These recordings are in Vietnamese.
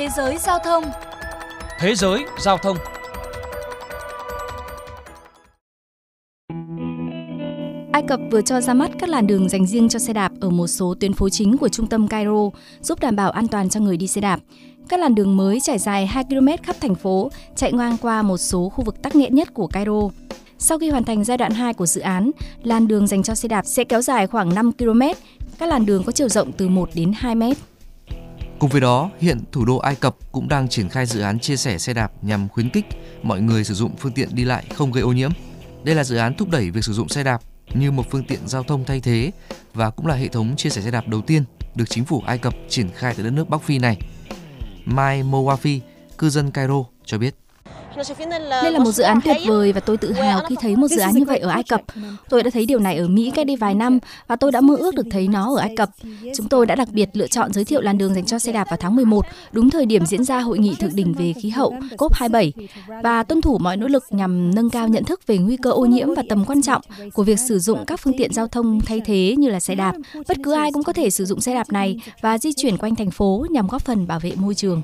Thế giới giao thông Thế giới giao thông Ai Cập vừa cho ra mắt các làn đường dành riêng cho xe đạp ở một số tuyến phố chính của trung tâm Cairo, giúp đảm bảo an toàn cho người đi xe đạp. Các làn đường mới trải dài 2 km khắp thành phố, chạy ngang qua một số khu vực tắc nghẽn nhất của Cairo. Sau khi hoàn thành giai đoạn 2 của dự án, làn đường dành cho xe đạp sẽ kéo dài khoảng 5 km. Các làn đường có chiều rộng từ 1 đến 2 mét. Cùng với đó, hiện thủ đô Ai Cập cũng đang triển khai dự án chia sẻ xe đạp nhằm khuyến khích mọi người sử dụng phương tiện đi lại không gây ô nhiễm. Đây là dự án thúc đẩy việc sử dụng xe đạp như một phương tiện giao thông thay thế và cũng là hệ thống chia sẻ xe đạp đầu tiên được chính phủ Ai Cập triển khai tại đất nước Bắc Phi này. Mai Mowafi, cư dân Cairo cho biết. Đây là một dự án tuyệt vời và tôi tự hào khi thấy một dự án như vậy ở Ai Cập. Tôi đã thấy điều này ở Mỹ cách đây vài năm và tôi đã mơ ước được thấy nó ở Ai Cập. Chúng tôi đã đặc biệt lựa chọn giới thiệu làn đường dành cho xe đạp vào tháng 11, đúng thời điểm diễn ra hội nghị thượng đỉnh về khí hậu COP27 và tuân thủ mọi nỗ lực nhằm nâng cao nhận thức về nguy cơ ô nhiễm và tầm quan trọng của việc sử dụng các phương tiện giao thông thay thế như là xe đạp. Bất cứ ai cũng có thể sử dụng xe đạp này và di chuyển quanh thành phố nhằm góp phần bảo vệ môi trường.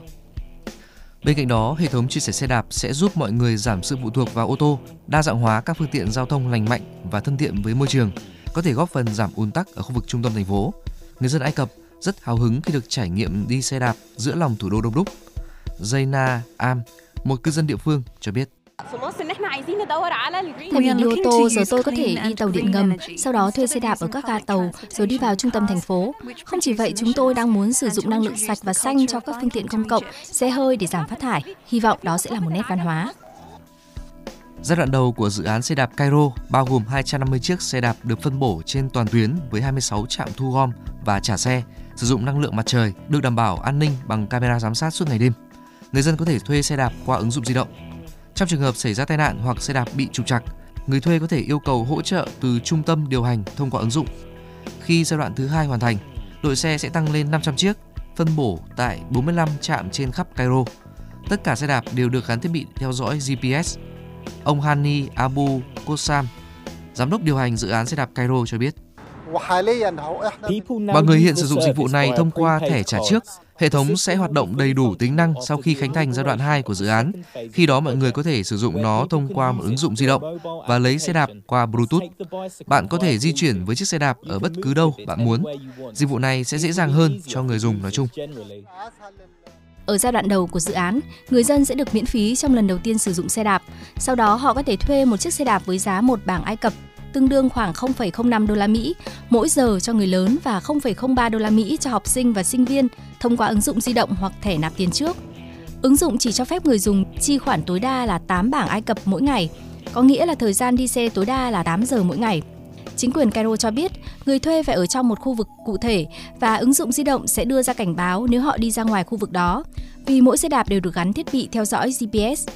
Bên cạnh đó, hệ thống chia sẻ xe đạp sẽ giúp mọi người giảm sự phụ thuộc vào ô tô, đa dạng hóa các phương tiện giao thông lành mạnh và thân thiện với môi trường, có thể góp phần giảm ùn tắc ở khu vực trung tâm thành phố. Người dân Ai Cập rất hào hứng khi được trải nghiệm đi xe đạp giữa lòng thủ đô đông đúc. Zaina Am, một cư dân địa phương cho biết. Thay vì đi ô tô, giờ tôi có thể đi tàu điện ngầm, sau đó thuê xe đạp ở các ga tàu, rồi đi vào trung tâm thành phố. Không chỉ vậy, chúng tôi đang muốn sử dụng năng lượng sạch và xanh cho các phương tiện công cộng, xe hơi để giảm phát thải. Hy vọng đó sẽ là một nét văn hóa. Giai đoạn đầu của dự án xe đạp Cairo bao gồm 250 chiếc xe đạp được phân bổ trên toàn tuyến với 26 trạm thu gom và trả xe, sử dụng năng lượng mặt trời, được đảm bảo an ninh bằng camera giám sát suốt ngày đêm. Người dân có thể thuê xe đạp qua ứng dụng di động trong trường hợp xảy ra tai nạn hoặc xe đạp bị trục trặc, người thuê có thể yêu cầu hỗ trợ từ trung tâm điều hành thông qua ứng dụng. Khi giai đoạn thứ hai hoàn thành, đội xe sẽ tăng lên 500 chiếc, phân bổ tại 45 trạm trên khắp Cairo. Tất cả xe đạp đều được gắn thiết bị theo dõi GPS. Ông Hani Abu Kosam, giám đốc điều hành dự án xe đạp Cairo cho biết. Mọi người hiện sử dụng dịch vụ này thông qua thẻ trả trước. Hệ thống sẽ hoạt động đầy đủ tính năng sau khi khánh thành giai đoạn 2 của dự án. Khi đó mọi người có thể sử dụng nó thông qua một ứng dụng di động và lấy xe đạp qua Bluetooth. Bạn có thể di chuyển với chiếc xe đạp ở bất cứ đâu bạn muốn. Dịch vụ này sẽ dễ dàng hơn cho người dùng nói chung. Ở giai đoạn đầu của dự án, người dân sẽ được miễn phí trong lần đầu tiên sử dụng xe đạp. Sau đó họ có thể thuê một chiếc xe đạp với giá một bảng Ai Cập tương đương khoảng 0,05 đô la Mỹ mỗi giờ cho người lớn và 0,03 đô la Mỹ cho học sinh và sinh viên thông qua ứng dụng di động hoặc thẻ nạp tiền trước. Ứng dụng chỉ cho phép người dùng chi khoản tối đa là 8 bảng Ai Cập mỗi ngày, có nghĩa là thời gian đi xe tối đa là 8 giờ mỗi ngày. Chính quyền Cairo cho biết người thuê phải ở trong một khu vực cụ thể và ứng dụng di động sẽ đưa ra cảnh báo nếu họ đi ra ngoài khu vực đó, vì mỗi xe đạp đều được gắn thiết bị theo dõi GPS.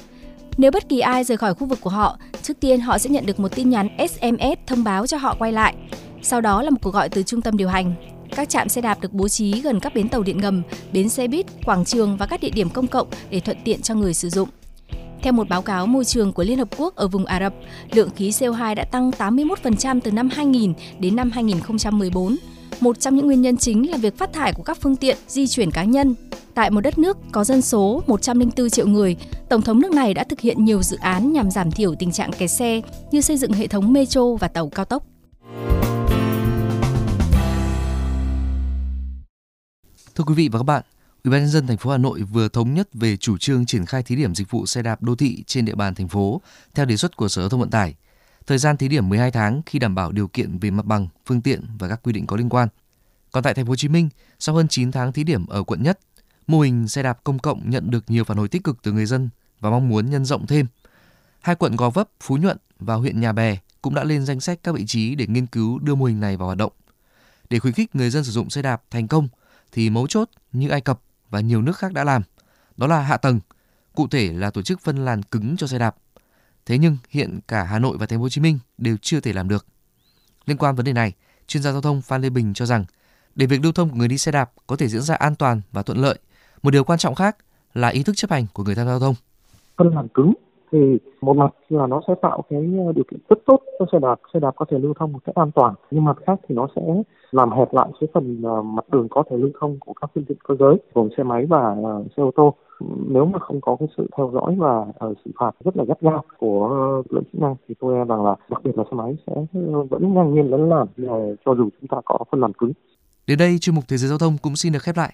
Nếu bất kỳ ai rời khỏi khu vực của họ, trước tiên họ sẽ nhận được một tin nhắn SMS thông báo cho họ quay lại. Sau đó là một cuộc gọi từ trung tâm điều hành. Các trạm xe đạp được bố trí gần các bến tàu điện ngầm, bến xe buýt, quảng trường và các địa điểm công cộng để thuận tiện cho người sử dụng. Theo một báo cáo môi trường của Liên Hợp Quốc ở vùng Ả Rập, lượng khí CO2 đã tăng 81% từ năm 2000 đến năm 2014. Một trong những nguyên nhân chính là việc phát thải của các phương tiện di chuyển cá nhân. Tại một đất nước có dân số 104 triệu người, Tổng thống nước này đã thực hiện nhiều dự án nhằm giảm thiểu tình trạng kẹt xe như xây dựng hệ thống metro và tàu cao tốc. Thưa quý vị và các bạn, Ủy ban nhân dân thành phố Hà Nội vừa thống nhất về chủ trương triển khai thí điểm dịch vụ xe đạp đô thị trên địa bàn thành phố theo đề xuất của Sở Giao thông Vận tải. Thời gian thí điểm 12 tháng khi đảm bảo điều kiện về mặt bằng, phương tiện và các quy định có liên quan. Còn tại thành phố Hồ Chí Minh, sau hơn 9 tháng thí điểm ở quận Nhất, mô hình xe đạp công cộng nhận được nhiều phản hồi tích cực từ người dân và mong muốn nhân rộng thêm. Hai quận Gò Vấp, Phú Nhuận và huyện Nhà Bè cũng đã lên danh sách các vị trí để nghiên cứu đưa mô hình này vào hoạt động. Để khuyến khích người dân sử dụng xe đạp thành công thì mấu chốt như Ai Cập và nhiều nước khác đã làm, đó là hạ tầng, cụ thể là tổ chức phân làn cứng cho xe đạp. Thế nhưng hiện cả Hà Nội và Thành phố Hồ Chí Minh đều chưa thể làm được. Liên quan vấn đề này, chuyên gia giao thông Phan Lê Bình cho rằng để việc lưu thông của người đi xe đạp có thể diễn ra an toàn và thuận lợi, một điều quan trọng khác là ý thức chấp hành của người tham gia giao thông. Phân làn cứng thì một mặt là nó sẽ tạo cái điều kiện rất tốt cho xe đạp xe đạp có thể lưu thông một cách an toàn nhưng mặt khác thì nó sẽ làm hẹp lại cái phần mặt đường có thể lưu thông của các phương tiện cơ giới gồm xe máy và xe ô tô nếu mà không có cái sự theo dõi và xử phạt rất là gắt gao của lực lượng chức năng thì tôi e rằng là đặc biệt là xe máy sẽ vẫn ngang nhiên lấn làn cho dù chúng ta có phân làn cứng. Đến đây chuyên mục Thế giới giao thông cũng xin được khép lại.